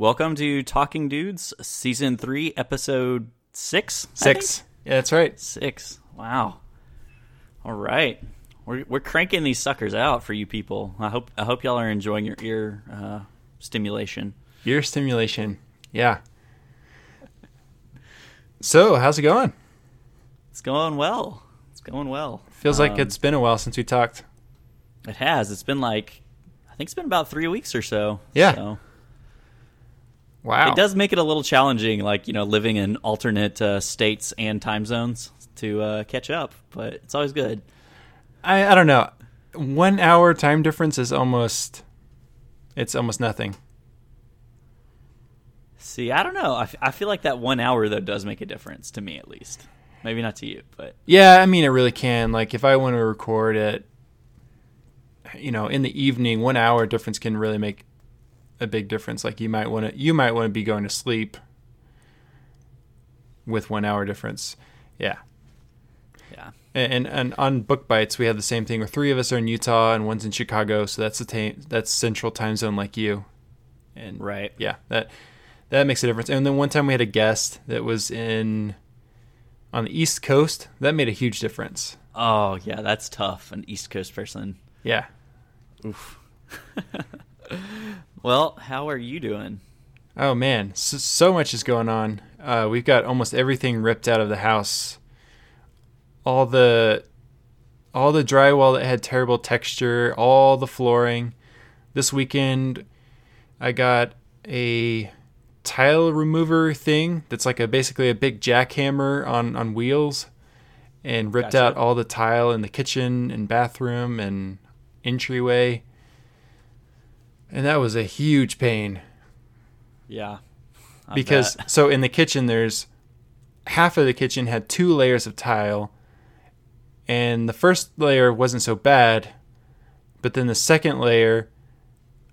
Welcome to Talking Dudes, Season 3, Episode 6? Six. Yeah, that's right. Six. Wow. All right. We're, we're cranking these suckers out for you people. I hope I hope y'all are enjoying your ear uh, stimulation. Ear stimulation. Yeah. So, how's it going? It's going well. It's going well. Feels like Um, it's been a while since we talked. It has. It's been like I think it's been about three weeks or so. Yeah. So Wow. it does make it a little challenging, like you know, living in alternate uh, states and time zones to uh, catch up. But it's always good. I I don't know. One hour time difference is almost. It's almost nothing. See, I don't know. I, f- I feel like that one hour though does make a difference to me at least. Maybe not to you, but Yeah, I mean it really can. Like if I want to record it, you know, in the evening, one hour difference can really make a big difference. Like you might want to, you might want to be going to sleep with one hour difference. Yeah. yeah. And, and on book bites we have the same thing where three of us are in Utah and one's in Chicago, so that's the ta- that's central time zone like you. And Right. yeah, that that makes a difference. And then one time we had a guest that was in on the East Coast. That made a huge difference. Oh yeah, that's tough. An East Coast person. Yeah. Oof. well, how are you doing? Oh man, so, so much is going on. Uh, we've got almost everything ripped out of the house. All the all the drywall that had terrible texture, all the flooring. This weekend, I got a tile remover thing that's like a basically a big jackhammer on on wheels, and ripped Gotcha. out all the tile in the kitchen and bathroom and entryway. And that was a huge pain Yeah. I because bet. so in the kitchen there's half of the kitchen had two layers of tile and the first layer wasn't so bad but then the second layer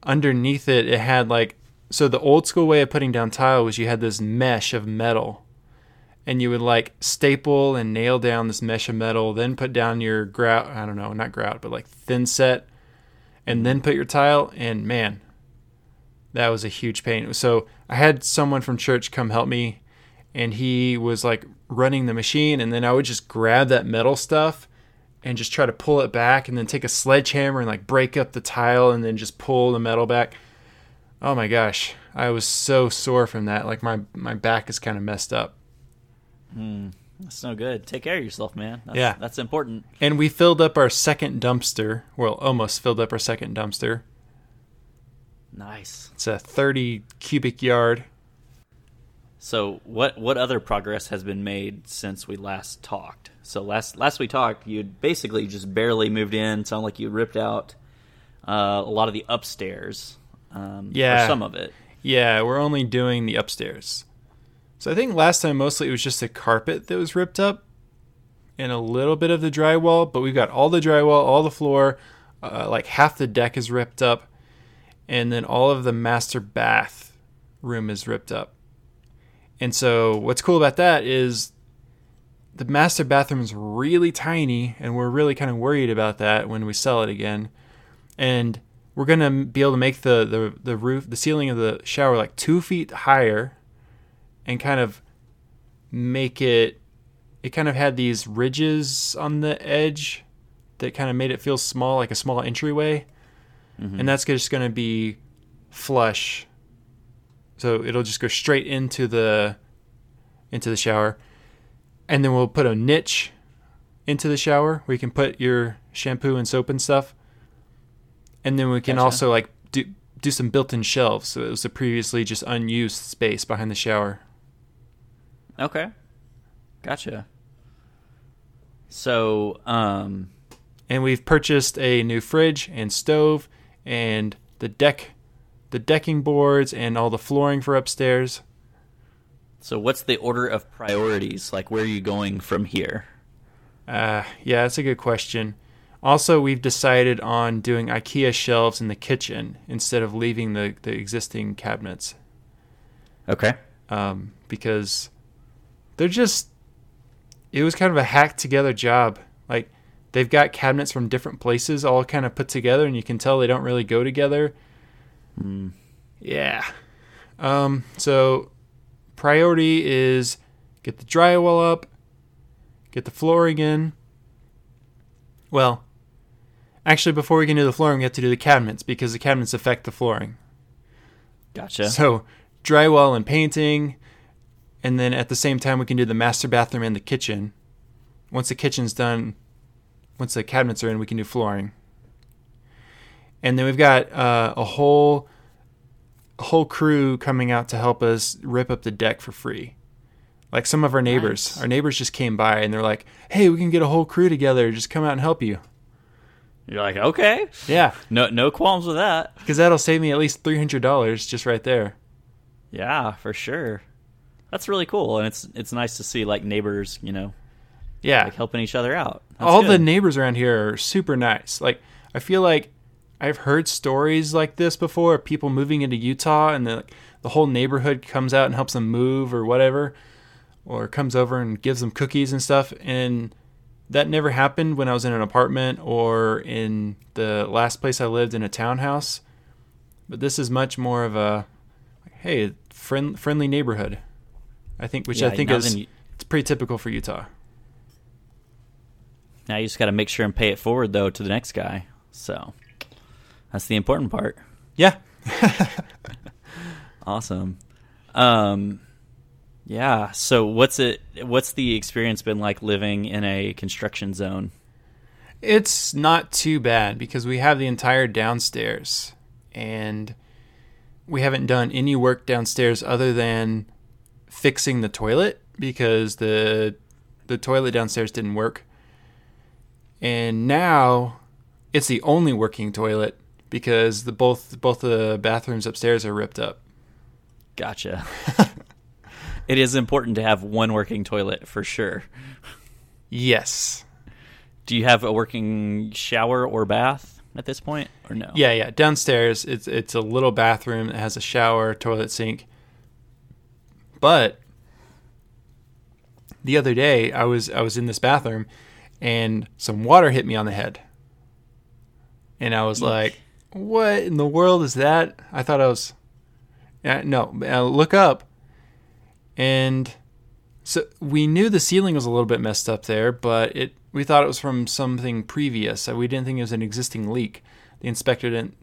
underneath it it had like so the old school way of putting down tile was you had this mesh of metal and you would like staple and nail down this mesh of metal then put down your grout i don't know not grout but like thin set and then put your tile and man that was a huge pain. So I had someone from church come help me, and he was like running the machine, and then I would just grab that metal stuff and just try to pull it back, and then take a sledgehammer and like break up the tile, and then just pull the metal back. Oh my gosh, I was so sore from that. Like my my back is kind of messed up. Hmm. That's no good. Take care of yourself, man. That's, Yeah. that's important. And we filled up our second dumpster. Well, almost filled up our second dumpster. Nice. It's a 30 cubic yard. So, what what other progress has been made since we last talked? So last last we talked, you'd basically just barely moved in. Sound like you ripped out uh, a lot of the upstairs. Um, Yeah. or some of it. Yeah, we're only doing the upstairs. So I think last time mostly it was just the carpet that was ripped up and a little bit of the drywall, but we've got all the drywall, all the floor, uh, like half the deck is ripped up, and then all of the master bath room is ripped up. And so what's cool about that is the master bathroom is really tiny, and we're really kind of worried about that when we sell it again. And we're gonna be able to make the, the, the roof, the ceiling of the shower like two feet higher, and kind of make it. It kind of had these ridges on the edge that kind of made it feel small, like a small entryway, mm-hmm. and that's just gonna be flush. So it'll just go straight into the into the shower, and then we'll put a niche into the shower where you can put your shampoo and soap and stuff and then we can Gotcha. also like do do some built-in shelves. So it was a previously just unused space behind the shower. Okay, gotcha. So, um, And we've purchased a new fridge and stove and the deck the decking boards and all the flooring for upstairs. so what's the order of priorities? Like, where are you going from here? Uh yeah, that's a good question. Also, we've decided on doing IKEA shelves in the kitchen instead of leaving the, the existing cabinets. Okay. um, because they're just it was kind of a hacked together job like they've got cabinets from different places all kind of put together and you can tell they don't really go together yeah Um, so priority is get the drywall up, get the flooring in. Well, actually, before we can do the flooring, we have to do the cabinets because the cabinets affect the flooring. Gotcha. So drywall and painting, and then at the same time we can do the master bathroom and the kitchen. Once the kitchen's done, once the cabinets are in, we can do flooring. And then we've got uh, a whole a whole crew coming out to help us rip up the deck for free. Like some of our neighbors, Nice. our neighbors just came by and they're like, "Hey, we can get a whole crew together. Just come out and help you." You're like, okay, Yeah, no no qualms with that. because that'll save me at least three hundred dollars just right there. Yeah, for sure. That's really cool, and it's it's nice to see like neighbors, you know, Yeah, like helping each other out. That's all the neighbors around here are super nice. Like I feel like I've heard stories like this before of people moving into Utah and the the whole neighborhood comes out and helps them move or whatever or comes over and gives them cookies and stuff and that never happened when I was in an apartment or in the last place I lived in a townhouse. But this is much more of a hey, friend, friendly neighborhood. I think which Yeah, I think is you- it's pretty typical for Utah. Now you just got to make sure and pay it forward though to the next guy. So that's the important part. Yeah. Awesome. Um, yeah. So what's it? What's the experience been like living in a construction zone? It's not too bad because we have the entire downstairs and we haven't done any work downstairs other than fixing the toilet because the the toilet downstairs didn't work. And now it's the only working toilet because the both both the bathrooms upstairs are ripped up. Gotcha. it is important to have one working toilet for sure. Yes. Do you have a working shower or bath at this point, or no? Yeah, yeah. Downstairs, it's it's a little bathroom that has a shower, toilet, sink. But the other day, I was I was in this bathroom, and some water hit me on the head, and I was Eek. like, "What in the world is that?" I thought I was, uh, no. I look up, and so we knew the ceiling was a little bit messed up there, but it we thought it was from something previous. Uh, We didn't think it was an existing leak. The inspector didn't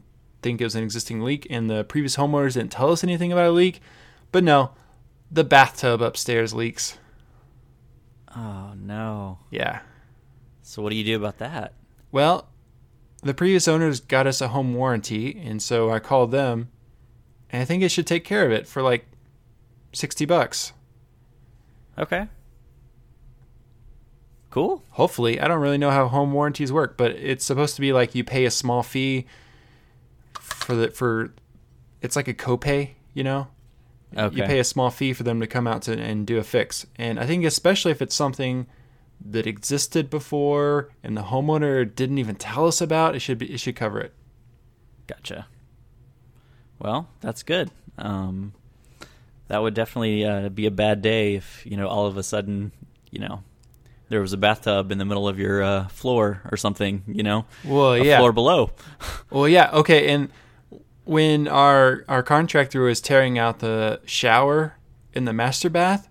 think it was an existing leak, and the previous homeowners didn't tell us anything about a leak. But no, the bathtub upstairs leaks. Oh no. Yeah. So what do you do about that? Well, the previous owners got us a home warranty, and so I called them, and I think it should take care of it for like sixty bucks. Okay. Cool. Hopefully, I don't really know how home warranties work, but it's supposed to be like you pay a small fee for the for it's like a copay, you know. Okay. You pay a small fee for them to come out to and do a fix. And I think especially if it's something that existed before and the homeowner didn't even tell us about, it should be it should cover it. Gotcha. Well, that's good. Um, that would definitely uh, be a bad day if you know all of a sudden you know there was a bathtub in the middle of your uh, floor or something. You know, Well, yeah. floor below. Well, yeah, okay. And when our our contractor was tearing out the shower in the master bath,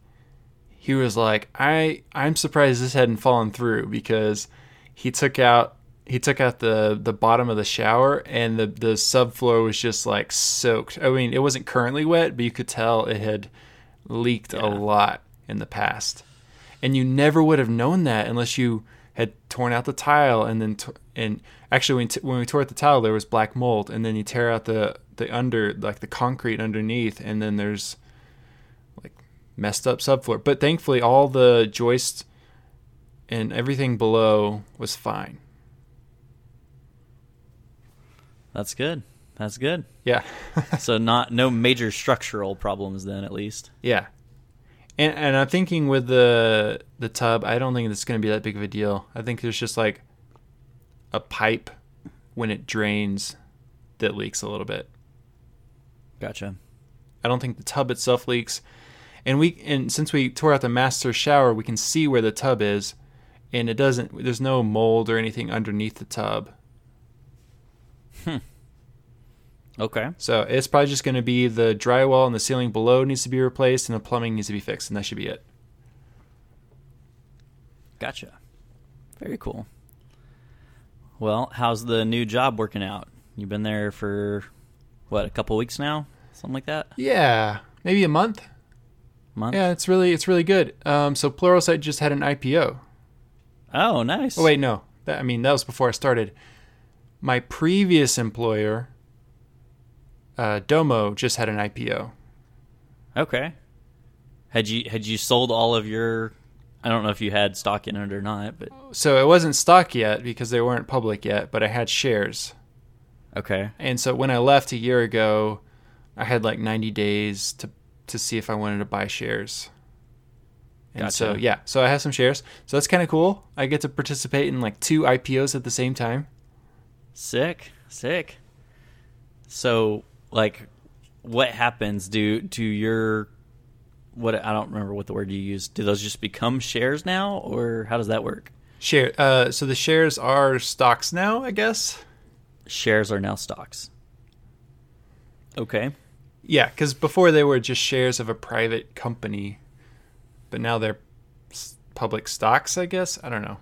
he was like, "I I'm surprised this hadn't fallen through because he took out he took out the the bottom of the shower and the the subfloor was just like soaked. I mean, it wasn't currently wet, but you could tell it had leaked a lot in the past. And you never would have known that unless you had torn out the tile and then t- and actually when, t- when we tore out the tile there was black mold and then you tear out the the under like the concrete underneath and then there's like messed up subfloor but thankfully all the joists and everything below was fine That's good. That's good. yeah So not no major structural problems then at least. yeah and and i'm thinking with the the tub i don't think it's going to be that big of a deal i think there's just like a pipe when it drains that leaks a little bit Gotcha. I don't think the tub itself leaks. And we and since we tore out the master shower, we can see where the tub is, and it doesn't. There's no mold or anything underneath the tub. Hmm. Okay. So it's probably just going to be the drywall and the ceiling below needs to be replaced, and the plumbing needs to be fixed, and that should be it. Gotcha. Very cool. Well, how's the new job working out? You've been there for what, a couple weeks now? Something like that? Yeah, maybe a month. Month? Yeah, it's really it's really good. Um, so Pluralsight just had an IPO. Oh, nice. Oh wait, no, that, I mean that was before I started. My previous employer, uh, Domo, just had an IPO. Okay. Had you had you sold all of your I don't know if you had stock in it or not, but So it wasn't stock yet because they weren't public yet, but I had shares. okay. And so when I left a year ago, I had like 90 days to to see if I wanted to buy shares. And so yeah, so I have some shares. So that's kind of cool. I get to participate in like two IPOs at the same time. Sick. Sick. So, like what happens do to your what I don't remember what the word you used. Do those just become shares now or how does that work? Share. Uh, so the shares are stocks now, I guess. Shares are now stocks. Okay. Yeah, because before they were just shares of a private company, but now they're public stocks. I guess I don't know.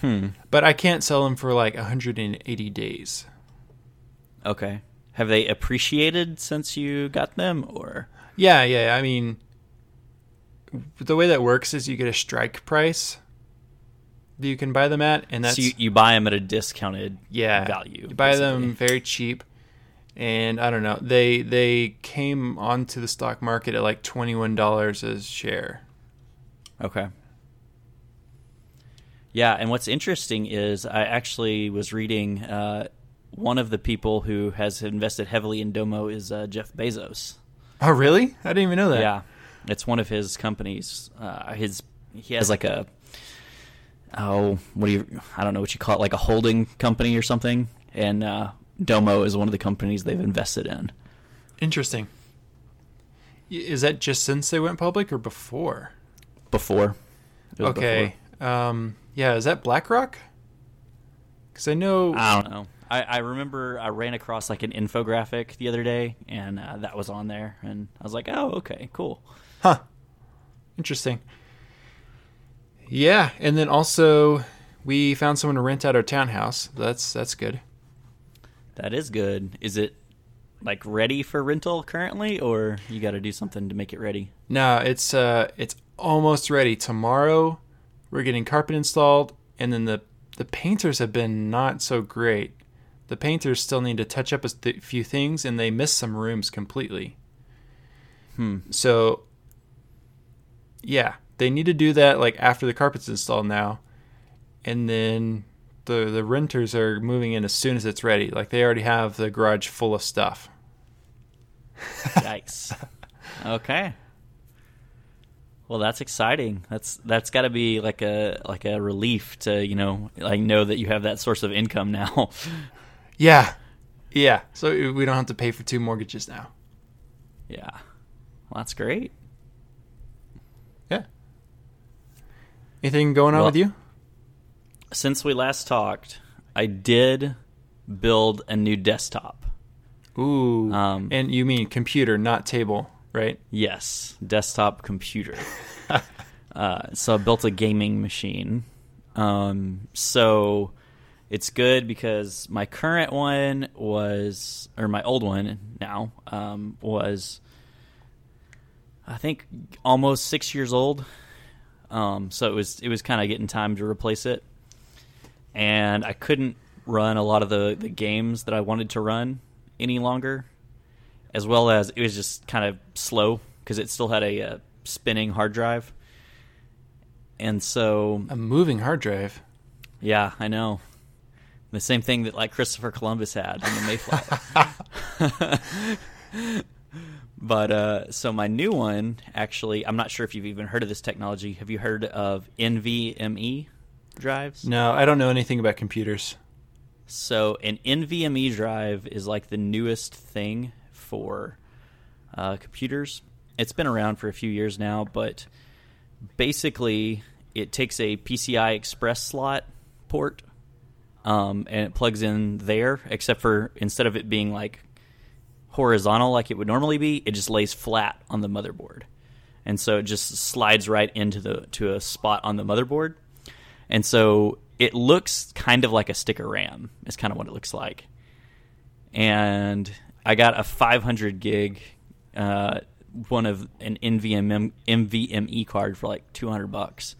Hmm. But I can't sell them for like 180 days. Okay. Have they appreciated since you got them or Yeah, yeah. I mean, the way that works is you get a strike price that you can buy them at, and that's so you, you buy them at a discounted yeah value? You buy them very cheap, and I don't know. They they came onto the stock market at like twenty one dollars a share. Okay. Yeah, and what's interesting is I actually was reading uh, one of the people who has invested heavily in Domo is uh, Jeff Bezos. Oh, really? I didn't even know that. Yeah, it's one of his companies. Uh, his he has like a oh, what do you? I don't know what you call it, like a holding company or something. And uh, Domo is one of the companies they've invested in. Interesting. Is that just since they went public or before? Before. It was Okay. Um. Yeah. Is that BlackRock? Because I know. I don't know. I, I remember I ran across like an infographic the other day, and uh, that was on there, and I was like, "Oh, okay, cool." Huh. Interesting. Yeah, and then also we found someone to rent out our townhouse. That's that's good. That is good. Is it like ready for rental currently, or you got to do something to make it ready? No, it's uh it's almost ready. Tomorrow we're getting carpet installed and then the the painters have been not so great. The painters still need to touch up a th- few things and they missed some rooms completely. Hmm. So yeah, they need to do that like after the carpet's installed now. And then the the renters are moving in as soon as it's ready. Like they already have the garage full of stuff. Yikes. okay. Well, that's exciting. That's that's got to be like a like a relief to you know like know that you have that source of income now. Yeah. Yeah. So we don't have to pay for two mortgages now. yeah, well, that's great. Yeah. Anything going on Well- with you? Since we last talked, I did build a new desktop. Ooh. Um, and you mean computer, not table, right? Yes, desktop computer. uh, so I built a gaming machine. Um, so it's good because my current one was, or my old one now um, was, I think almost six years old. Um, so it was it was kind of getting time to replace it, and I couldn't run a lot of the the games that I wanted to run any longer as well as it was just kind of slow because it still had a, uh spinning hard drive. And so, A moving hard drive. yeah, I know. The same thing that like Christopher Columbus had on the Mayflower. but uh, so my new one, actually, I'm not sure if you've even heard of this technology. Have you heard of NVMe drives? No, I don't know anything about computers. So an NVMe drive is like the newest thing for uh, computers. It's been around for a few years now, but basically it takes a PCI Express slot port um, and it plugs in there. Except for instead of it being like horizontal like it would normally be. It just lays flat on the motherboard, and so it just slides right into the to a spot on the motherboard, and so it looks kind of like a sticker RAM. Is kind of what it looks like, and I got a 500 gig. Uh, one of an NVMe NVMe card for like 200 bucks,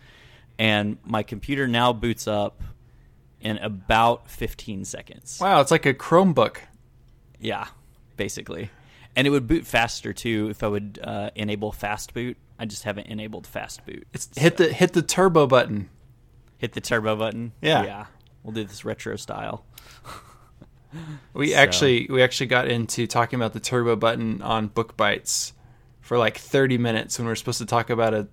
and my computer now boots up in about 15 seconds. Wow, it's like a Chromebook. Yeah, basically. And it would boot faster too if I would uh, enable fast boot. I just haven't enabled fast boot. It's hit the hit the turbo button. Hit the turbo button. Yeah. yeah. We'll do this retro style. We So- actually we actually got into talking about the turbo button on Book Bites for like 30 minutes when we are supposed to talk about a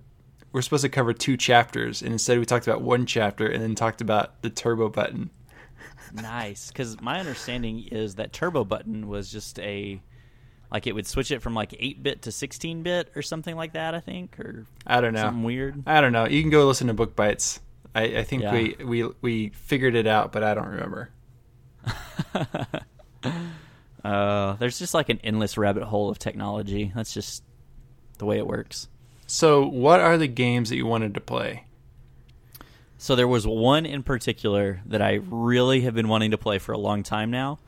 we're supposed to cover two chapters and instead we talked about one chapter and then talked about the turbo button. Nice, because my understanding is that turbo button was just a like it would switch it from like 8 bit to 16 bit or something like that. I think or I don't know. something weird. I don't know. You can go listen to Book Bites. I, I think Yeah. we, we we figured it out, but I don't remember. Uh, there's just like an endless rabbit hole of technology. That's just the way it works. So, what are the games that you wanted to play? So there was one in particular that I really have been wanting to play for a long time now.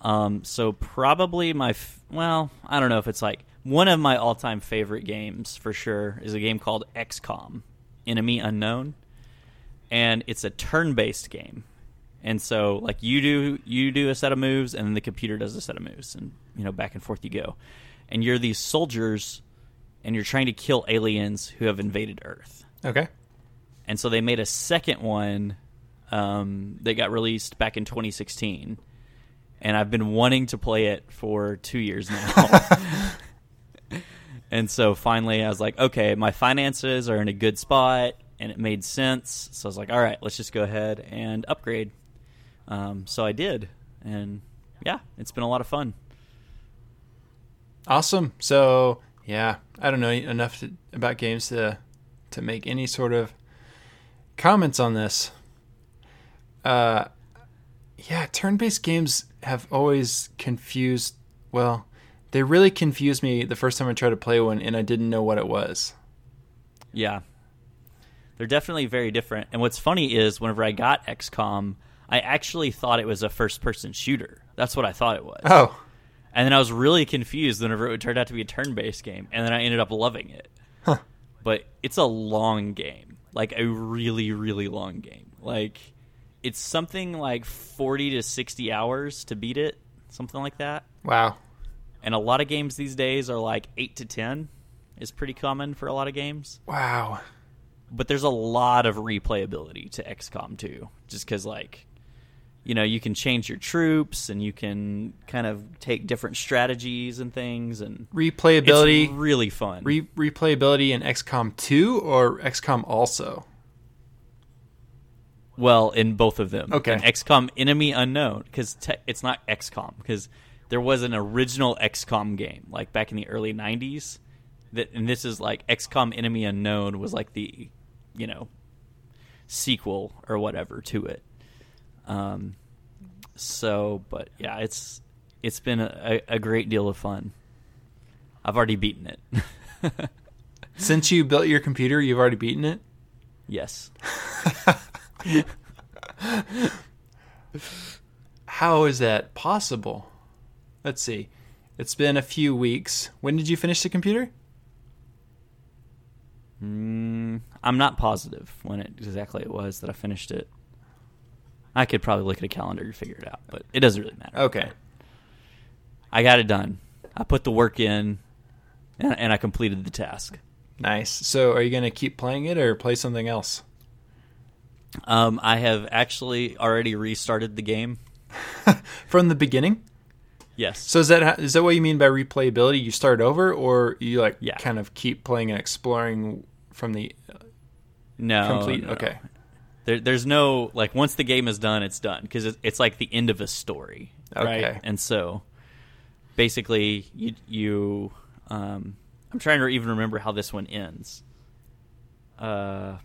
Um, so probably my f- well, I don't know if it's like one of my all-time favorite games for sure is a game called XCOM: Enemy Unknown, and it's a turn-based game. And so like you do you do a set of moves and then the computer does a set of moves and you know back and forth you go. And you're these soldiers and you're trying to kill aliens who have invaded Earth Okay. And so they made a second one um, that got released back in 2016 and i've been wanting to play it for two years now. And so finally i was like okay my finances are in a good spot and it made sense. So i was like all right let's just go ahead and upgrade. Um, so i did. And yeah it's been a lot of fun. Awesome. So, yeah, I don't know enough to, about games to to make any sort of comments on this. Uh, yeah, turn-based games have always confused. Well, they really confused me the first time I tried to play one, and I didn't know what it was. Yeah. They're definitely very different. And what's funny is whenever I got XCOM, I actually thought it was a first person shooter. That's what I thought it was. Oh, And then I was really confused whenever it turned out to be a turn based game. And then I ended up loving it. Huh. But it's a long game. Like a really, really long game. Like it's something like 40 to 60 hours to beat it. Something like that. wow. And a lot of games these days are like 8 to 10 is pretty common for a lot of games Wow. but there's a lot of replayability to XCOM 2 just cuz like you know you can change your troops and you can kind of take different strategies and things and Replayability. it's really fun Re- replayability in XCOM 2 or XCOM also? well in both of them Okay. And XCOM Enemy Unknown cuz te- it's not XCOM because there was an original XCOM game like back in the early 90s that and this is like XCOM Enemy Unknown was like the you know sequel or whatever to it Um, so, but yeah, it's it's been a, a great deal of fun. I've already beaten it. Since you built your computer, you've already beaten it? yes. How is that possible? Let's see. It's been a few weeks. When did you finish the computer? Mm, I'm not positive when it exactly it was that I finished it. I could probably look at a calendar and figure it out, but it doesn't really matter. Okay. I got it done. I put the work in, and, and I completed the task. Nice. So, are you going to keep playing it or play something else? Um, I have actually already restarted the game. From the beginning? Yes. So is that is that what you mean by replayability? You start over, or you like Yeah. kind of keep playing and exploring from the no. complete? no, no. Okay. There, there's no like once the game is done, it's done because it, it's like the end of a story, right? And so, basically, you you um, I'm trying to even remember how this one ends. Uh,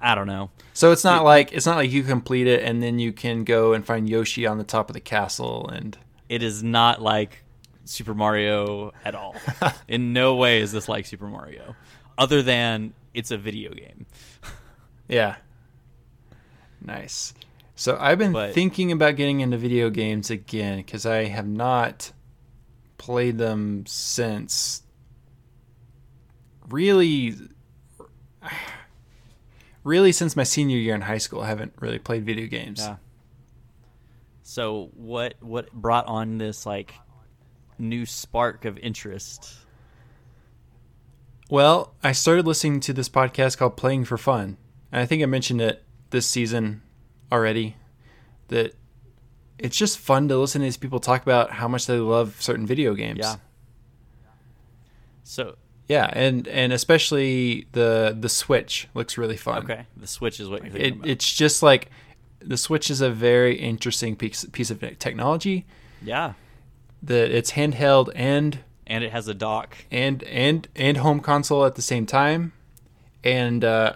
I don't know. So it's not like it's not like you complete it and then you can go and find Yoshi on the top of the castle and It is not like Super Mario at all. In no way is this like Super Mario, other than it's a video game. yeah. Nice. So I've been But- thinking about getting into video games again because I have not played them since really really since my senior year in high school I haven't really played video games. Yeah. So what what brought on this like new spark of interest? Well, I started listening to this podcast called Playing for Fun. And I think I mentioned it this season already that it's just fun to listen to these people talk about how much they love certain video games. Yeah. So Yeah, and and especially the the Switch looks really fun. okay, the Switch is what you're thinking It, about. it's just like the Switch is a very interesting piece piece of technology yeah, that it's handheld and and it has a dock. and and and home console at the same time, and uh,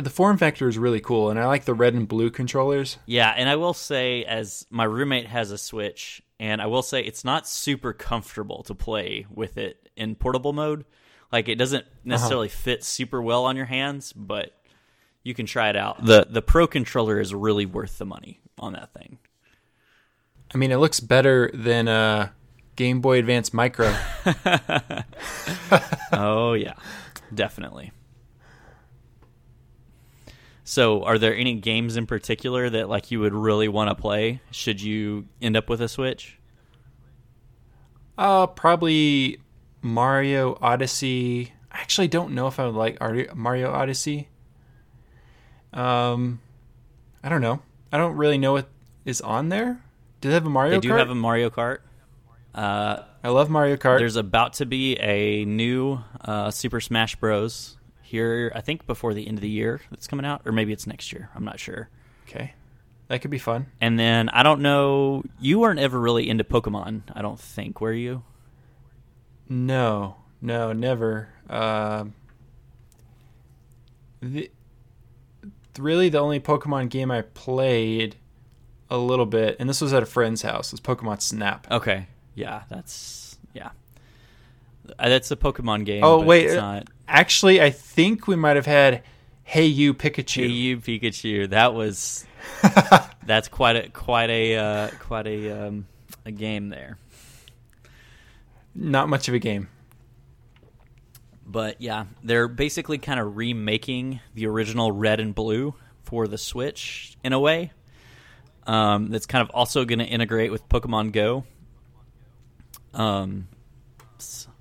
the form factor is really cool. And I like the red and blue controllers. Yeah, and I will say, as my roommate has a Switch, and I will say it's not super comfortable to play with it in portable mode. Like it doesn't necessarily fit super well on your hands, but you can try it out. the The Pro controller is really worth the money on that thing. I mean, it looks better than a Game Boy Advance Micro. oh yeah, definitely. So, are there any games in particular that like you would really want to play? Should you end up with a Switch? uh, probably Mario Odyssey. I actually don't know if I would like Mario Odyssey. Um, I don't know. I don't really know what is on there. Do they have a Mario They do Kart? have a Mario Kart. Uh, I love Mario Kart. There's about to be a new uh, Super Smash Bros. here, I think, before the end of the year that's coming out, or maybe it's next year. I'm not sure. okay, that could be fun. And then I don't know. You weren't ever really into Pokemon, I don't think, were you? No, no, never. Um the, really, the only Pokemon game I played a little bit, and this was at a friend's house, was Pokemon Snap. Okay, yeah, that's yeah. Uh, That's a Pokemon game. Oh, but wait, uh, not. Actually, I think we might have had Hey You Pikachu. Hey, you Pikachu. That was that's quite a quite a uh, quite a um, a game there. Not much of a game. But yeah, they're basically kind of remaking the original Red and Blue for the Switch in a way. Um, that's kind of also going to integrate with Pokemon Go. Um,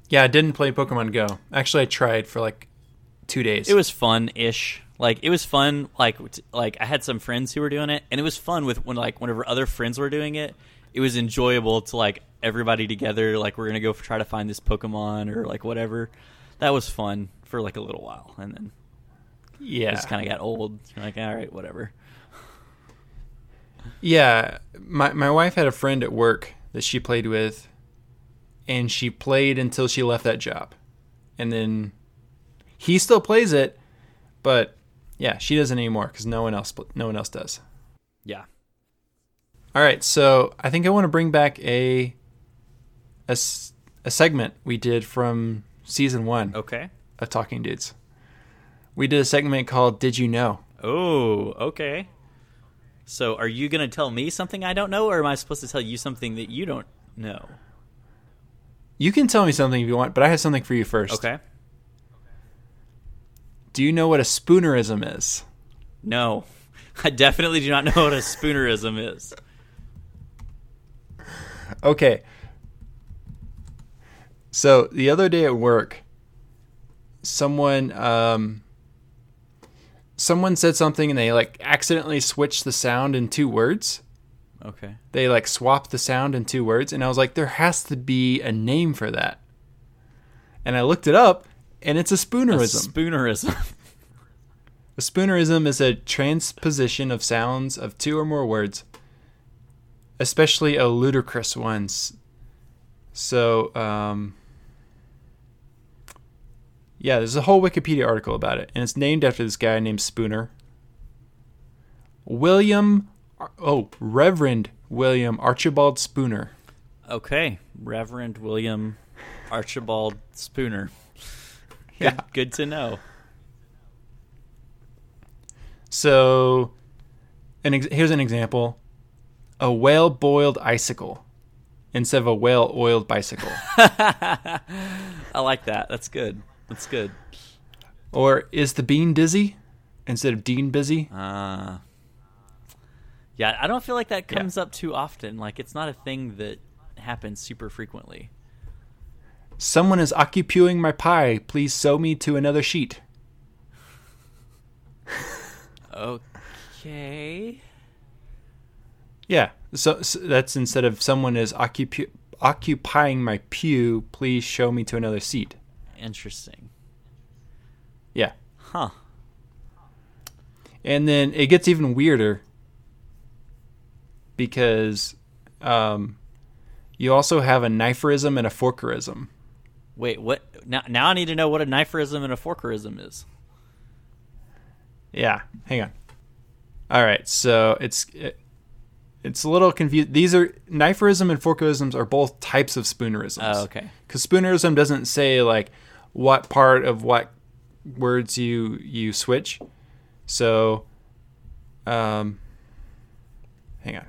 Yeah, I didn't play Pokemon Go. Actually, I tried for like two days. it was fun-ish. Like it was fun. Like like I had some friends who were doing it, and it was fun with when like whenever other friends were doing it. It was enjoyable to like everybody together. Like we're gonna go f- try to find this Pokemon or like whatever. That was fun for like a little while, and then yeah. just kind of got old. You're like, all right, whatever. Yeah, my my wife had a friend at work that she played with, and she played until she left that job, and then he still plays it, but yeah, she doesn't anymore because no one else no one else does. Yeah. All right, so I think I want to bring back a a, a segment we did from season one Okay. of Talking Dudes. We did a segment called "Did You Know." Oh, okay. So, are you going to tell me something I don't know, or am I supposed to tell you something that you don't know? You can tell me something if you want, but I have something for you first. Okay. Do you know what a spoonerism is? No, I definitely do not know what a spoonerism is. Okay. So the other day at work, someone um, someone said something and they like accidentally switched the sound in two words. Okay. They like swapped the sound in two words, and I was like, there has to be a name for that. And I looked it up, and it's a A spoonerism. spoonerism. A spoonerism is a transposition of sounds of two or more words, especially a ludicrous ones. So, um, yeah, there's a whole Wikipedia article about it, and it's named after this guy named Spooner. William, oh, Reverend William Archibald Spooner. Okay, Reverend William Archibald Spooner. Good, Yeah. good to know. So, an ex- here's an example: a whale-boiled icicle instead of a whale-oiled bicycle, I like that. That's good. That's good. or is the bean dizzy instead of Dean busy? Uh, yeah, I don't feel like that comes up too often. Like it's not a thing that happens super frequently. Someone is occupying my pie. Please sew me to another sheet. Okay. Yeah, so, so that's instead of someone is occup- occupying my pew. Please show me to another seat. Interesting. Yeah. Huh. And then it gets even weirder because um, you also have a kniferism and a forkerism. Wait, what? Now, now I need to know what a kniferism and a forkerism is. Yeah, hang on. All right, so it's it, it's a little confused. These are kniferism and forkerisms are both types of spoonerisms. Oh, okay. Because spoonerism doesn't say like what part of what words you you switch. So, um, hang on.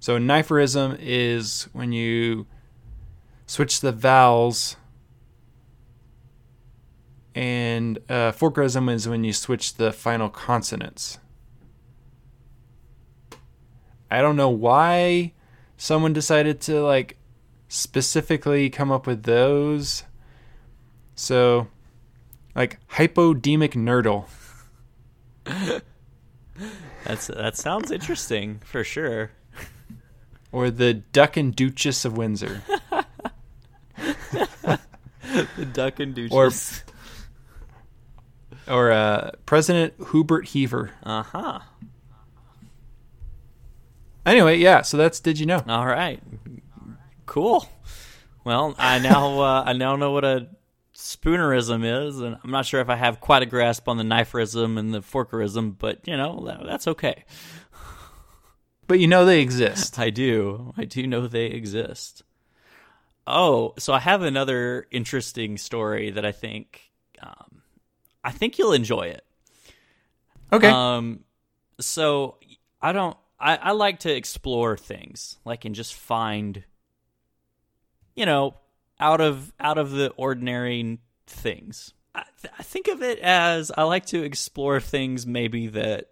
So kniferism is when you switch the vowels, and uh, forkerism is when you switch the final consonants. I don't know why someone decided to like specifically come up with those. So, like hypodemic nurdle. That's that sounds interesting for sure. Or the Duck and Duchess of Windsor. The duck and Or- or uh, President Hubert Heaver. uh huh. Anyway, yeah, so that's Did You Know? All right. Cool. Well, I now uh, I now know what a spoonerism is, and I'm not sure if I have quite a grasp on the kniferism and the forkerism, but you know that, that's okay. But you know they exist. I do. I do know they exist. Oh, so I have another interesting story that I think um, I think you'll enjoy it. Okay. Um, so I don't. I, I like to explore things, like and just find, you know, out of out of the ordinary things. I, th- I think of it as I like to explore things maybe that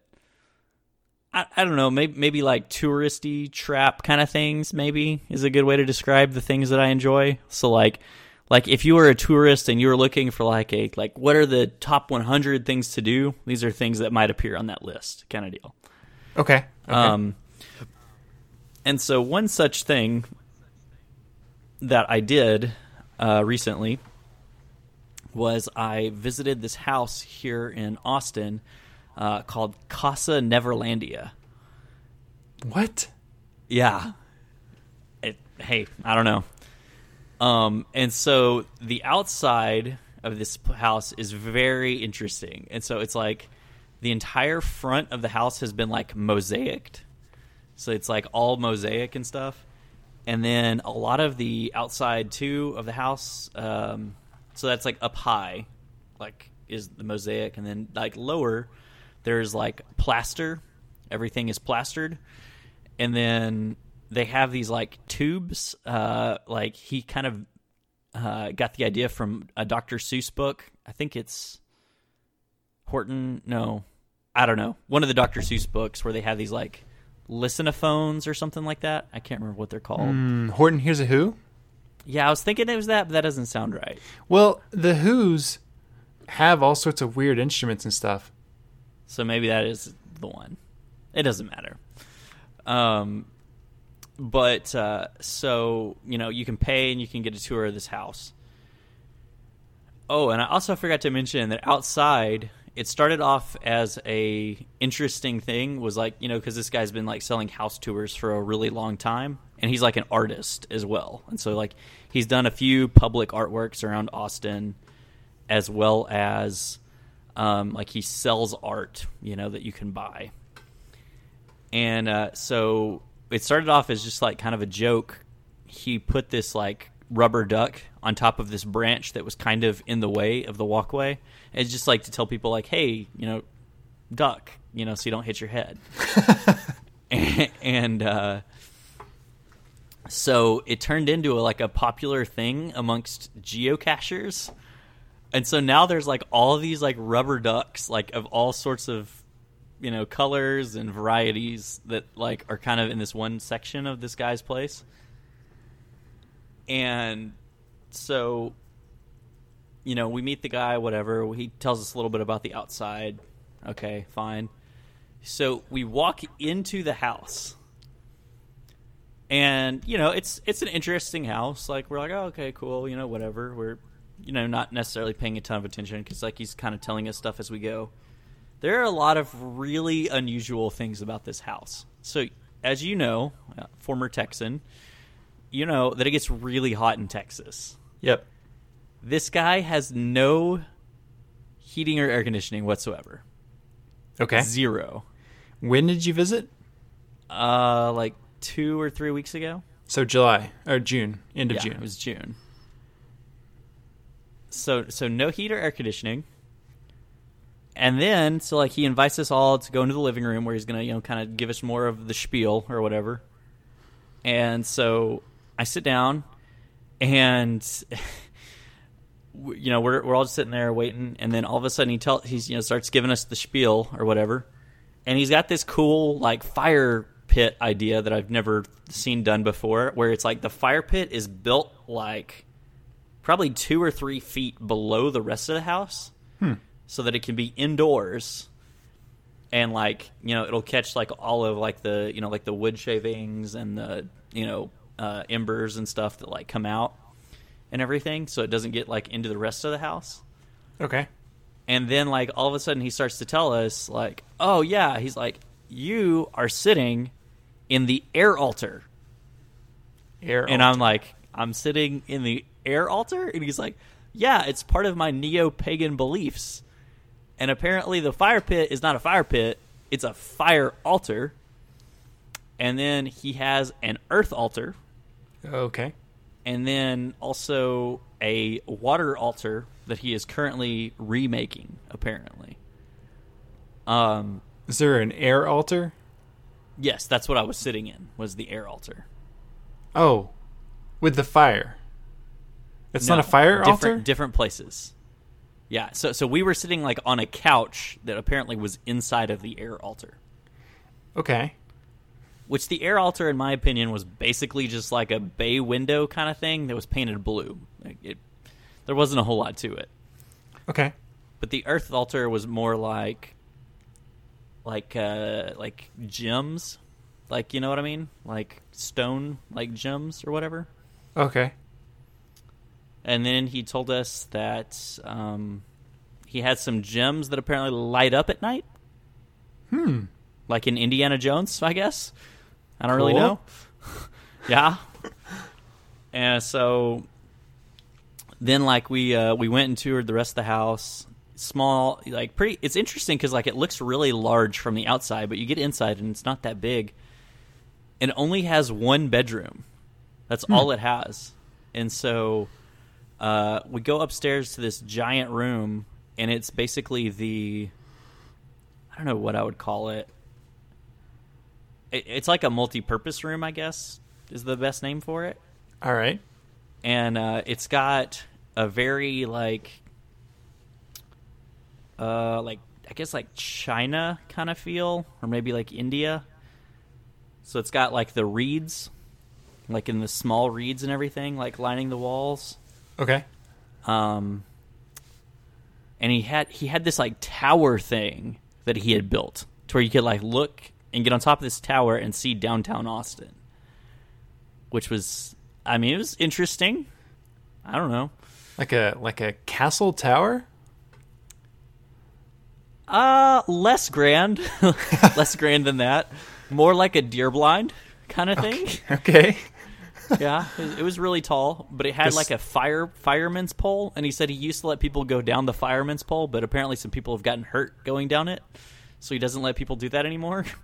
I, I don't know, maybe maybe like touristy trap kind of things. Maybe is a good way to describe the things that I enjoy. So like like if you were a tourist and you were looking for like a like what are the top 100 things to do these are things that might appear on that list kind of deal okay. okay. um and so one such thing that i did uh, recently was i visited this house here in austin uh, called casa neverlandia what? yeah. It, hey, I don't know. Um, and so the outside of this house is very interesting. And so it's like the entire front of the house has been like mosaiced. So it's like all mosaic and stuff. And then a lot of the outside too of the house, um, so that's like up high, like is the mosaic, and then like lower, there's like plaster. Everything is plastered and then they have these like tubes. Uh, like he kind of uh, got the idea from a Dr. Seuss book. I think it's Horton. No, I don't know. One of the Dr. Seuss books where they have these like listenophones or something like that. I can't remember what they're called. Mm, Horton Hears a Who? Yeah, I was thinking it was that, but that doesn't sound right. Well, the Who's have all sorts of weird instruments and stuff. So maybe that is the one. It doesn't matter. Um, but uh, so you know, you can pay and you can get a tour of this house. Oh, and I also forgot to mention that outside, it started off as a interesting thing. Was like you know because this guy's been like selling house tours for a really long time, and he's like an artist as well. And so like he's done a few public artworks around Austin, as well as um, like he sells art, you know, that you can buy. and uh, so it started off as just like kind of a joke. He put this like rubber duck on top of this branch that was kind of in the way of the walkway. It's just like to tell people like, hey, you know, duck, you know, so you don't hit your head. and, and uh, so it turned into a, like a popular thing amongst geocachers. And so now there's like all these like rubber ducks, like of all sorts of you know colors and varieties that like are kind of in this one section of this guy's place. And so you know we meet the guy whatever. He tells us a little bit about the outside. Okay fine. So we walk into the house. And you know it's it's an interesting house. Like we're like oh, okay cool you know whatever. We're you know not necessarily paying a ton of attention because like he's kind of telling us stuff as we go there are a lot of really unusual things about this house. So, as you know, uh, former Texan, you know that it gets really hot in Texas. Yep. This guy has no heating or air conditioning whatsoever. Okay. Zero. When did you visit? Uh, like two or three weeks ago. So July or June, end of yeah, June. It was June. So so no heat or air conditioning. And then so like he invites us all to go into the living room where he's gonna you know kind of give us more of the spiel or whatever. And so i sit down and you know we're, we're all just sitting there waiting. And then all of a sudden he tell he's you know starts giving us the spiel or whatever. And he's got this cool like fire pit idea that i've never seen done before where it's like the fire pit is built like probably two or three feet below the rest of the house Hmm so that it can be indoors and like you know it'll catch like all of like the you know like the wood shavings and the you know uh, embers and stuff that like come out and everything so it doesn't get like into the rest of the house Okay. and then like all of a sudden he starts to tell us like oh yeah he's like you are sitting in the air altar Air. and altar. i'm like i'm sitting in the air altar and he's like yeah it's part of my neo-pagan beliefs and apparently the fire pit is not a fire pit it's a fire altar and then he has an earth altar Okay. and then also a water altar that he is currently remaking apparently um Is there an air altar? yes that's what i was sitting in was the air altar Oh, with the fire. It's not a fire different, altar. different places yeah so so we were sitting like on a couch that apparently was inside of the air altar okay. which the air altar in my opinion was basically just like a bay window kind of thing that was painted blue like it there wasn't a whole lot to it Okay. but the earth altar was more like like uh like gems like you know what i mean like stone like gems or whatever Okay. And then he told us that um he had some gems that apparently light up at night. Hmm. like in indiana jones i guess. I don't really know. Yeah. And so then like we uh we went and toured the rest of the house. Small like pretty it's interesting because like it looks really large from the outside but you get inside and it's not that big. It only has one bedroom. That's all it has. And so uh we go upstairs to this giant room and it's basically the i don't know what i would call it it, it's like a multi-purpose room, I guess, is the best name for it. All right. And uh, it's got a very like, uh, like I guess like China kind of feel, or maybe like India. So it's got like the reeds, like in the small reeds and everything, like lining the walls. Okay. Um, and he had he had this like tower thing that he had built to where you could like look and get on top of this tower and see downtown Austin, which was I mean it was interesting. I don't know. Like a like a castle tower. Uh less grand, less grand than that. More like a deer blind kind of thing. Okay. yeah, it was, it was really tall, but it had like a fire fireman's pole, and he said he used to let people go down the fireman's pole, but apparently some people have gotten hurt going down it, so he doesn't let people do that anymore.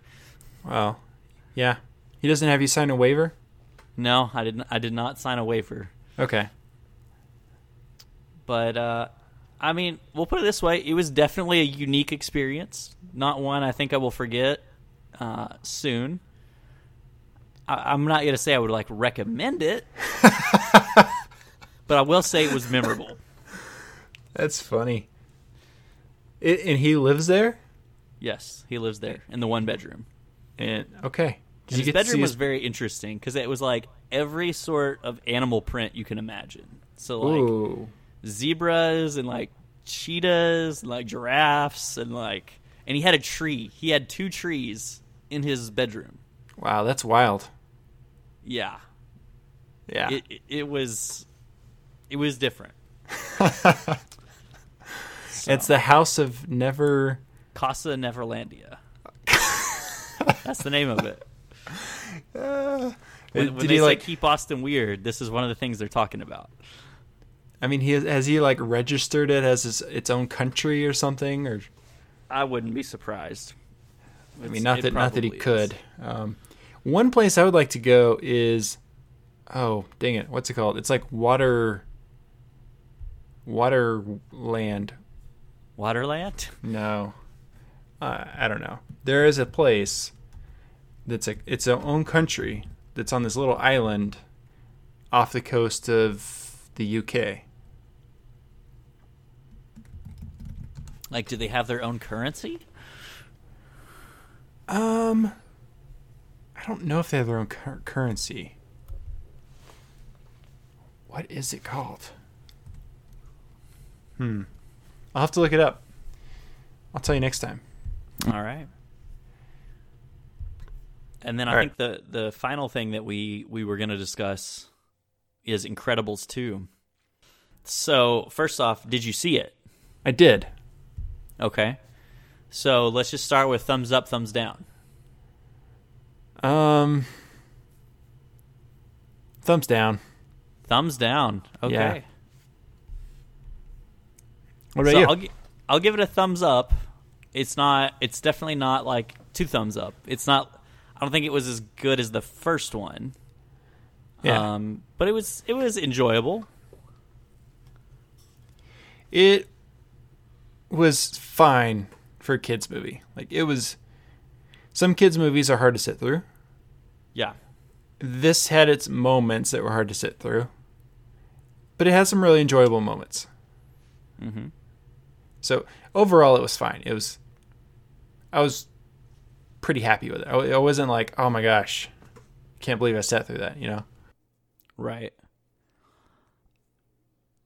Well, yeah. He doesn't have you sign a waiver? No, I didn't. I did not sign a waiver. Okay. But uh, I mean, we'll put it this way: it was definitely a unique experience. Not one I think I will forget uh, soon. I, I'm not going to say I would like recommend it, but I will say it was memorable. That's funny. It, and he lives there? Yes, he lives there in the one bedroom. And okay. Did And his bedroom was his- very interesting because it was like every sort of animal print you can imagine. So like Ooh. zebras and like cheetahs and like giraffes and like and he had a tree. He had two trees in his bedroom. Wow, that's wild. Yeah. Yeah. It it, it was it was different. It's the house of never Casa Neverlandia. That's the name of it. When, when Did they he say like keep Austin weird, this is one of the things they're talking about. I mean, he has, has he like registered it as his, its own country or something or I wouldn't be surprised. I mean, not that not that he could. Um, one place I would like to go is, oh dang it, what's it called? It's like water, Waterland. Waterland? No, uh, I don't know. There is a place that's a its their own country that's on this little island off the coast of the UK. Like, do they have their own currency? Um, I don't know if they have their own cur- currency. What is it called? Hmm. I'll have to look it up. I'll tell you next time. All right. And then I All think the the final thing that we we were going to discuss is Incredibles 2. So, first off, did you see it? I did. Okay. So, let's just start with thumbs up, thumbs down. Um, thumbs down. Thumbs down. Okay. Yeah. What about so you? I'll gi- I'll give it a thumbs up. It's not it's definitely not like two thumbs up. It's not I don't think it was as good as the first one. yeah. Um but it was it was enjoyable. it was fine for a kids movie. Like it was. Some kids movies are hard to sit through. Yeah. this had its moments that were hard to sit through, but it had some really enjoyable moments. Mm-hmm. So overall, it was fine. It was, I was pretty happy with it. I, I wasn't like, oh my gosh, can't believe I sat through that. You know? Right.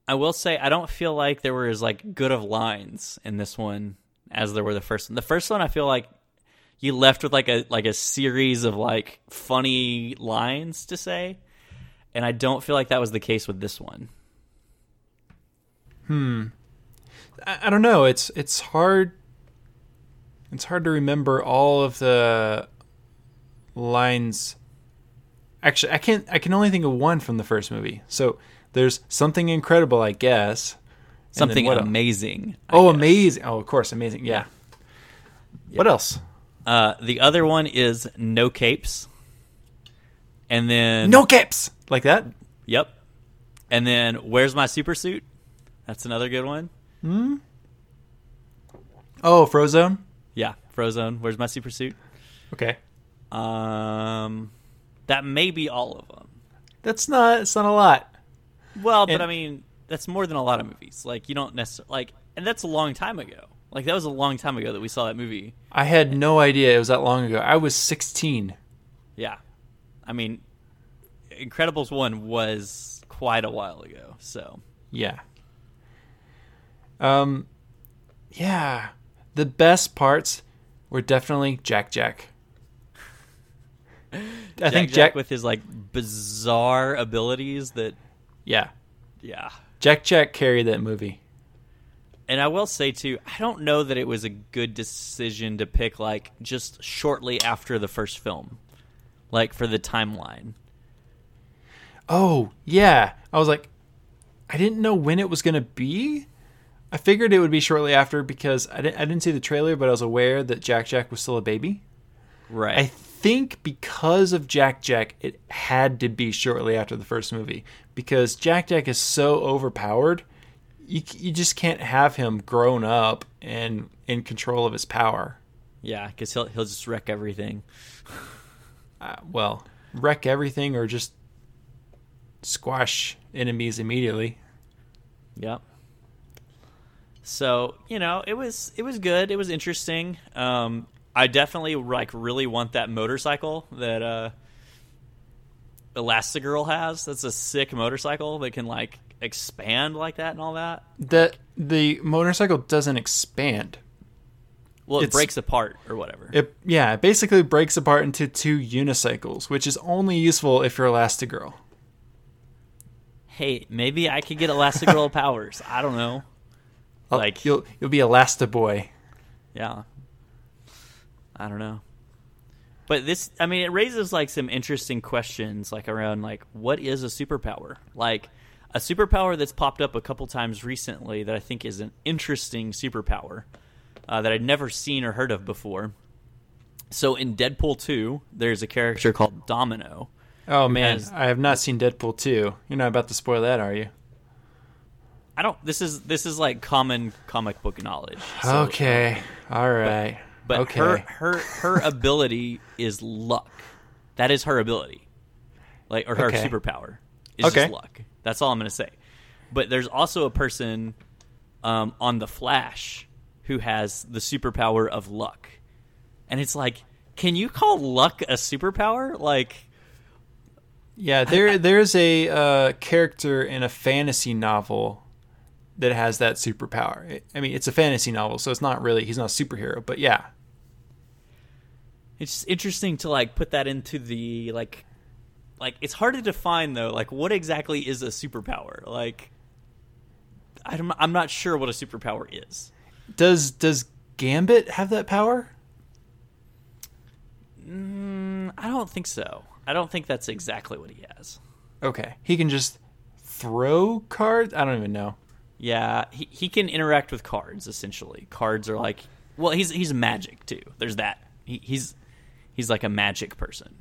I will say I don't feel like there were as like good of lines in this one as there were the first one. The first one I feel like you left with like a like a series of like funny lines to say. And I don't feel like that was the case with this one. Hmm. I, I don't know. It's it's hard. It's hard to remember all of the lines. Actually, I can't. I can only think of one from the first movie. So there's something incredible, I guess. Something amazing. Oh, amazing! Oh, of course, amazing. Yeah. What else? Uh, the other one is no capes. And then No caps like that. Yep. And then where's my super suit? That's another good one. Hmm. Oh, Frozone. Yeah, Frozone. Where's my super suit? Okay, Um, that may be all of them. that's not. It's not a lot. Well, but I mean, that's more than a lot of movies. Like you don't necessarily like, and that's a long time ago. Like that was a long time ago that we saw that movie. I had no idea it was that long ago. I was 16. Yeah, I mean, Incredibles one was quite a while ago. So Yeah. Um, yeah. The best parts were definitely Jack Jack. I Jack think Jack Jack. with his like bizarre abilities that yeah, yeah. Jack Jack carried that movie. And I will say too, I don't know that it was a good decision to pick like just shortly after the first film, like for the timeline. Oh yeah, I was like, I didn't know when it was gonna be. I figured it would be shortly after because I didn't. I didn't see the trailer, but I was aware that Jack Jack was still a baby. Right. I think because of Jack Jack, it had to be shortly after the first movie because Jack Jack is so overpowered. You, you just can't have him grown up and in control of his power. Yeah, because he'll he'll just wreck everything. Uh, well, wreck everything or just squash enemies immediately. Yep. So you know, it was it was good. It was interesting. Um, I definitely like really want that motorcycle that uh, Elastigirl has. That's a sick motorcycle that can like expand like that and all that. That the motorcycle doesn't expand. Well, it It's- breaks apart or whatever. It yeah, it basically breaks apart into two unicycles, which is only useful if you're Elastigirl. hey, maybe I could get Elastigirl powers. I don't know. Uh, like- you'll you'll be Elastiboy. Yeah. I don't know. But this I mean it raises like some interesting questions like around like what is a superpower? Like a superpower that's popped up a couple times recently that I think is an interesting superpower uh, that I'd never seen or heard of before. So in Deadpool 2, there's a character called Domino. Oh man, has- I have not seen Deadpool 2. You're not about to spoil that, are you? I don't this is this is like common comic book knowledge. So, okay. All right. But okay. her her her ability is luck. That is her ability, like or her Okay. superpower is Okay. just luck. That's all I'm gonna say. But there's also a person um, on the Flash who has the superpower of luck, and it's like, can you call luck a superpower? Like, yeah, there there's a uh, character in a fantasy novel that has that superpower. I- I mean, it's a fantasy novel, so it's not really he's not a superhero, but yeah. it's interesting to like put that into the like, like it's hard to define though. Like, what exactly is a superpower? Like, I'm I'm not sure what a superpower is. Does does Gambit have that power? Mm, I don't think so. I don't think that's exactly what he has. Okay. He can just throw cards? I don't even know. Yeah, he he can interact with cards essentially. Cards are like, well, he's he's magic too. There's that. He, he's he's like a magic person.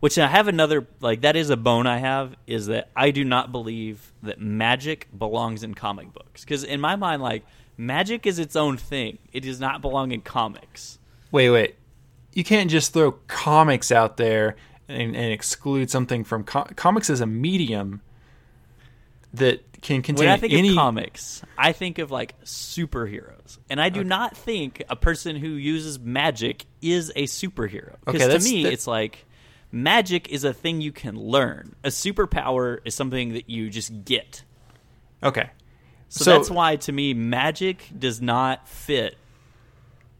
Which I have another like that is a bone I have is that I do not believe that magic belongs in comic books because in my mind like magic is its own thing. It does not belong in comics. Wait, wait. You can't just throw comics out there and, and exclude something from co- comics as a medium that can contain When I think any. of comics, I think of like superheroes, and I do not think a person who uses magic is a superhero. Okay, Because to me, that- it's like magic is a thing you can learn. A superpower is something that you just get. okay. So, So- that's why, to me, magic does not fit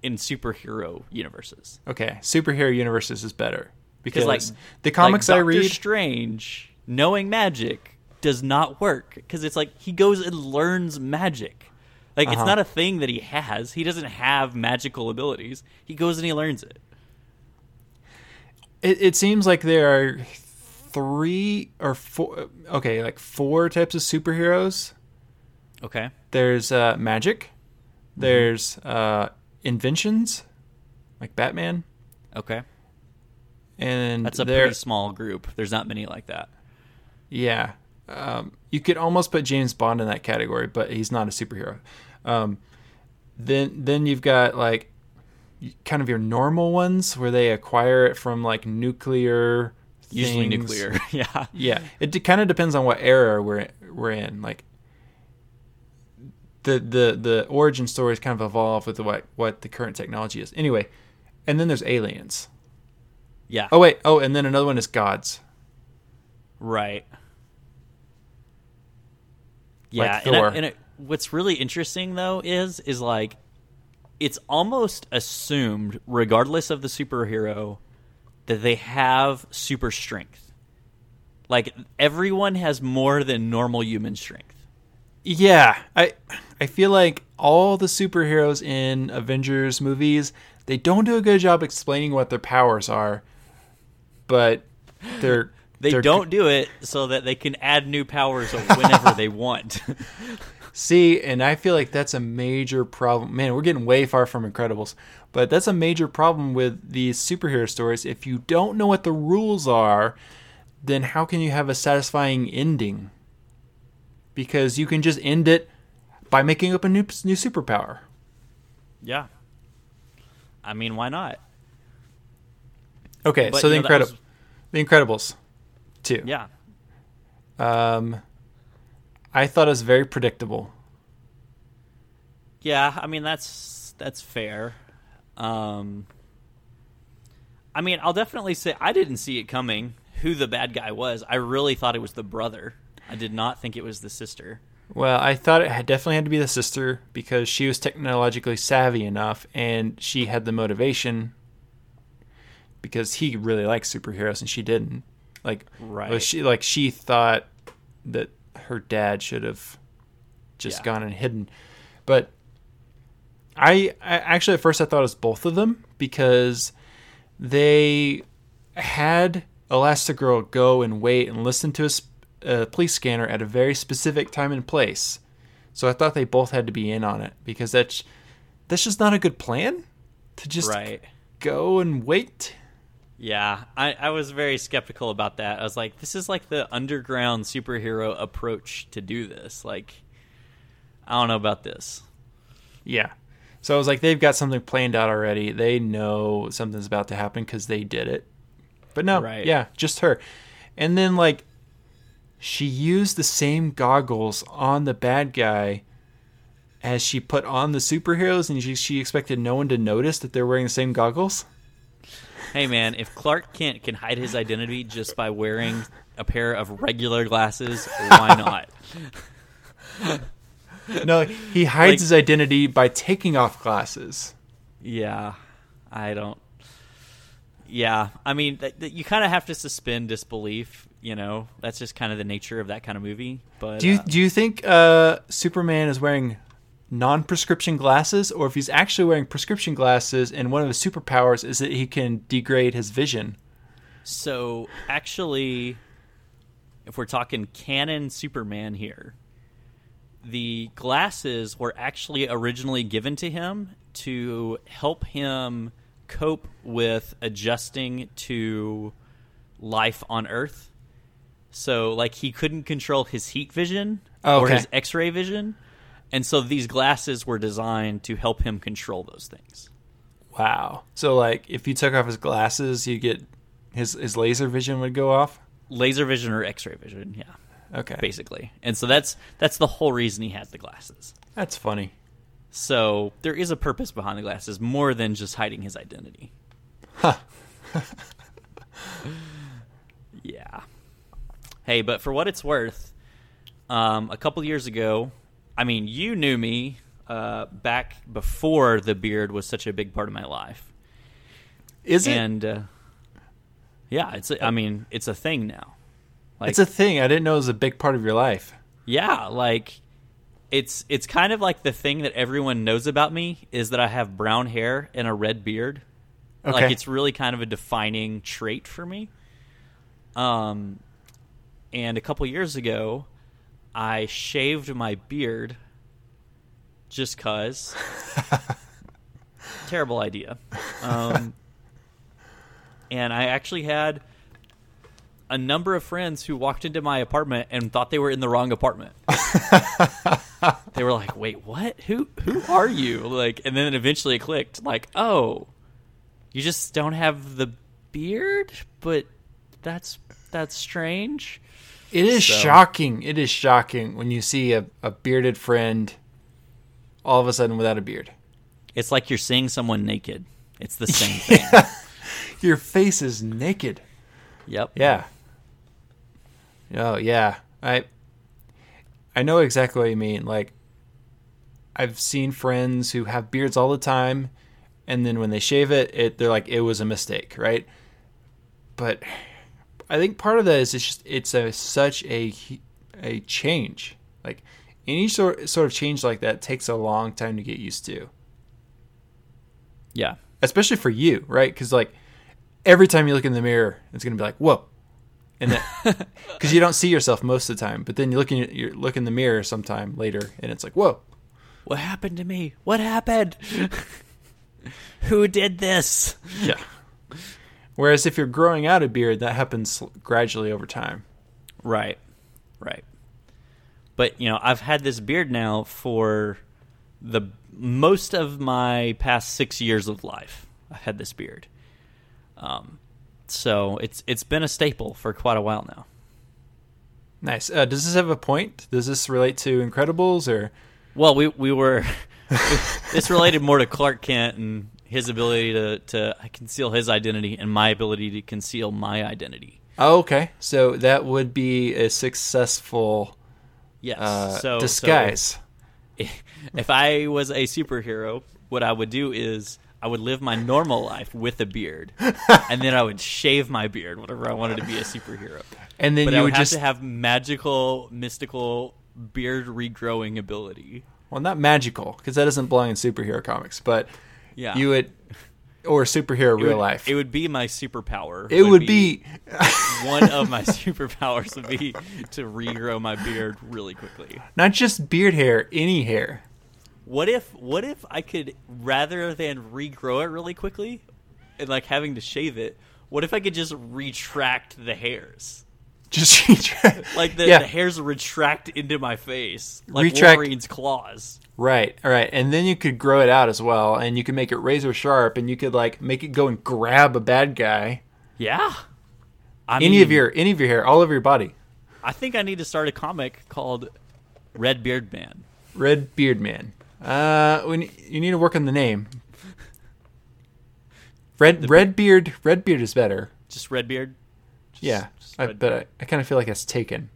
in superhero universes. Okay. Superhero universes is better because like the comics like I read. Strange knowing magic does not work because it's like he goes and learns magic. Like it's Uh-huh. not a thing that he has. He doesn't have magical abilities. He goes and he learns it. It, it seems like there are three or four. Okay, like four types of superheroes. Okay. There's uh, magic. Mm-hmm. There's uh, inventions, like Batman, Okay. and That's a pretty small group. There's not many like that. Yeah. Um, you could almost put James Bond in that category, but he's not a superhero. Um, then then you've got like kind of your normal ones where they acquire it from like nuclear Usually nuclear. yeah. Yeah, it kind of depends on what era we're we're in. Like the the the origin stories kind of evolve with what what the current technology is. Anyway, and then there's aliens. Yeah. Oh wait, oh, and then another one is gods. Right. Yeah, Like and, I- and it, what's really interesting though is is like it's almost assumed, regardless of the superhero, that they have super strength. Like everyone has more than normal human strength. Yeah, I I feel like all the superheroes in Avengers movies they don't do a good job explaining what their powers are, but they're They they're- don't do it so that they can add new powers whenever they want. See, and I feel like that's a major problem. Man, we're getting way far from Incredibles, but that's a major problem with these superhero stories. If you don't know what the rules are, then how can you have a satisfying ending? Because you can just end it by making up a new new superpower. Yeah. I mean, why not? Okay, But, so the know, Incredibles, was- the Incredibles, two. Yeah. Um, I thought it was very predictable. Yeah, I mean that's that's fair. Um I mean, I'll definitely say I didn't see it coming who the bad guy was. I really thought it was the brother. I did not think it was the sister. Well, I thought it had definitely had to be the sister because she was technologically savvy enough, and she had the motivation because he really likes superheroes and she didn't. Like, Right. she like she thought that her dad should have just Yeah. gone and hidden, but I, I actually at first I thought it was both of them because they had Elastigirl go and wait and listen to a, sp- a police scanner at a very specific time and place. So I thought they both had to be in on it because that's that's just not a good plan to just right. go and wait. Yeah, I, I was very skeptical about that. I was like, this is like the underground superhero approach to do this. Like, I don't know about this. Yeah. So I was like, they've got something planned out already. They know something's about to happen because they did it. But no, Right. yeah, just her. And then like, she used the same goggles on the bad guy as she put on the superheroes, and she, she expected no one to notice that they're wearing the same goggles. Hey, man, if Clark Kent can hide his identity just by wearing a pair of regular glasses, why not? No, he hides Like- his identity by taking off glasses. Yeah, I don't. Yeah, I mean, th- th- you kind of have to suspend disbelief. You know, that's just kind of the nature of that kind of movie. But Do you uh, do you think uh, Superman is wearing non-prescription glasses, or if he's actually wearing prescription glasses, and one of his superpowers is that he can degrade his vision? so actually, if we're talking canon Superman here, the glasses were actually originally given to him to help him cope with adjusting to life on Earth. So, like, he couldn't control his heat vision Oh, or his X ray vision. And so these glasses were designed to help him control those things. Wow. So like, if you took off his glasses, you get his his laser vision would go off. Laser vision or X ray vision, yeah, Okay, basically. And so that's that's the whole reason he had the glasses. that's funny. So there is a purpose behind the glasses more than just hiding his identity. Huh. yeah. Hey, but for what it's worth, um, a couple years ago, I mean, you knew me uh, back before the beard was such a big part of my life, Is it? and uh, yeah, it's. A, I mean, it's a thing now. Like, it's a thing. I didn't know it was a big part of your life. Yeah, like it's it's kind of like the thing that everyone knows about me is that I have brown hair and a red beard. Okay. Like it's really kind of a defining trait for me. Um and a couple years ago I shaved my beard just cuz terrible idea. Um and I actually had a number of friends who walked into my apartment and thought they were in the wrong apartment. they were like, "Wait, what? Who who are you?" Like, and then eventually it clicked. Like, oh, you just don't have the beard, but that's that's strange. It is So- shocking. It is shocking when you see a, a bearded friend all of a sudden without a beard. It's like you're seeing someone naked. It's the same thing. Your face is naked. Yep. Yeah. Oh yeah. I I know exactly what you mean. Like I've seen friends who have beards all the time and then when they shave it, it they're like it was a mistake, right? But I think part of that is it's just it's a such a a change. Like any sort sort of change like that takes a long time to get used to. Yeah. Especially for you, right? Cuz like every time you look in the mirror, it's going to be like, "Whoa." and that because you don't see yourself most of the time. But then you look in you look in the mirror sometime later, and it's like, whoa, What happened to me? What happened? Who did this? yeah. Whereas if you're growing out a beard, that happens gradually over time. Right. Right. But, you know, I've had this beard now for the most of my past 6 years of life. I've had this beard. Um so it's it's been a staple for quite a while now. Nice. Uh, does this have a point? Does this relate to Incredibles or? Well, we we were this related more to Clark Kent and his ability to to conceal his identity and my ability to conceal my identity. Oh, okay. So that would be a successful Yes. uh, so so disguise. if I was a superhero, what I would do is I would live my normal life with a beard, and then I would shave my beard whenever I wanted to be a superhero. and then But you I would would have just to have magical, mystical beard regrowing ability. well, not magical because that doesn't belong in superhero comics, but Yeah, you would or superhero It real would- life. It would be my superpower. It would be one of my superpowers would be to regrow my beard really quickly. not just beard hair, any hair. What if what if I could rather than regrow it really quickly and like having to shave it, what if I could just retract the hairs? Just Like the, yeah, the hairs retract into my face. Like Retract- Wolverine's claws. right, all right, and then you could grow it out as well, and you could make it razor sharp, and you could like make it go and grab a bad guy. Yeah. I Any mean, of your any of your hair, all over your body. I think I need to start a comic called Red Beard Man. Red Beard Man. Uh, we you need to work on the name. Red Red Beard Red Beard is better. Just Red Beard? Just- Yeah, just I, but I, I kind of feel like that's taken.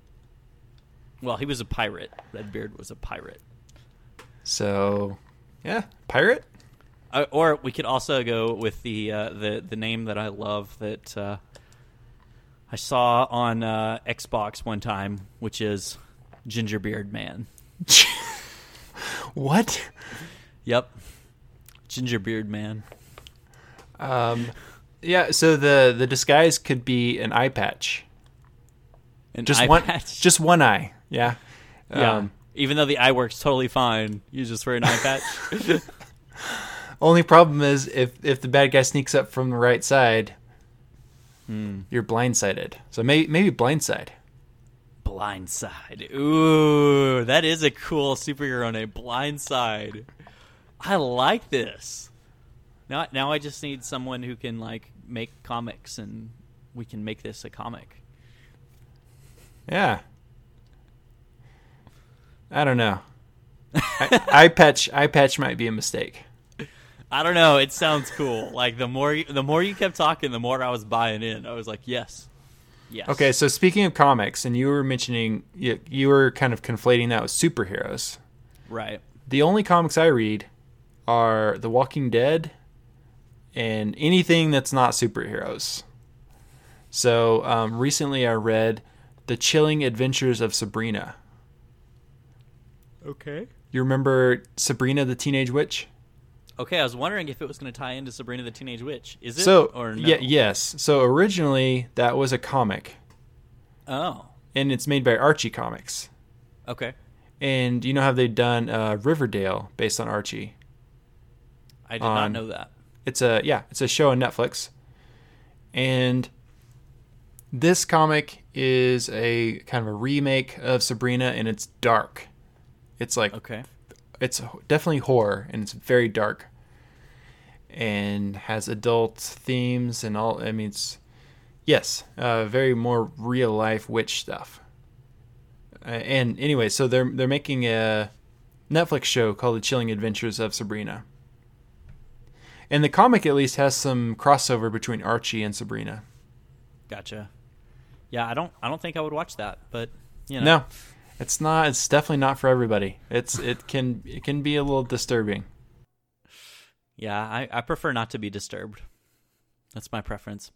well, he was a pirate. Red Beard was a pirate. So, yeah, pirate. Uh, or we could also go with the uh, the the name that I love that uh, I saw on uh, Xbox one time, which is Gingerbeard Man. What? Yep, Gingerbeard Man. Um, yeah. So the the disguise could be an eye patch, An just eye one, patch. just one eye. Yeah. yeah. Um, Even though the eye works totally fine, you just wear an eye patch. only problem is if if the bad guy sneaks up from the right side, Hmm. you're blindsided. So maybe maybe blindside. Blindside. Ooh, that is a cool superhero name. Blindside. I like this. Now, now I just need someone who can like make comics, and we can make this a comic. Yeah. I don't know. I, eye patch I patch might be a mistake. I don't know. It sounds cool. Like the more you, the more you kept talking, the more I was buying in. I was like, yes, yes. Okay, so speaking of comics, and you were mentioning you, you were kind of conflating that with superheroes. right. The only comics I read are The Walking Dead and anything that's not superheroes. So um, recently I read The Chilling Adventures of Sabrina. Okay. You remember Sabrina the Teenage Witch? Okay, I was wondering if it was going to tie into Sabrina the Teenage Witch. Is it So or no? yeah, yes. So originally that was a comic, Oh. and it's made by Archie Comics. Okay. And you know how they've done uh, Riverdale based on Archie. I did not know that. It's a yeah, it's a show on Netflix. And this comic is a kind of a remake of Sabrina and it's dark. It's like Okay. it's definitely horror and it's very dark. And has adult themes and all I mean it's yes, uh, very more real life witch stuff. Uh, and anyway, so they're they're making a Netflix show called The Chilling Adventures of Sabrina. And the comic at least has some crossover between Archie and Sabrina. Gotcha. Yeah, I don't. I don't think I would watch that, but you know. No, it's not. It's definitely not for everybody. It's it can it can be a little disturbing. Yeah, I, I prefer not to be disturbed. That's my preference.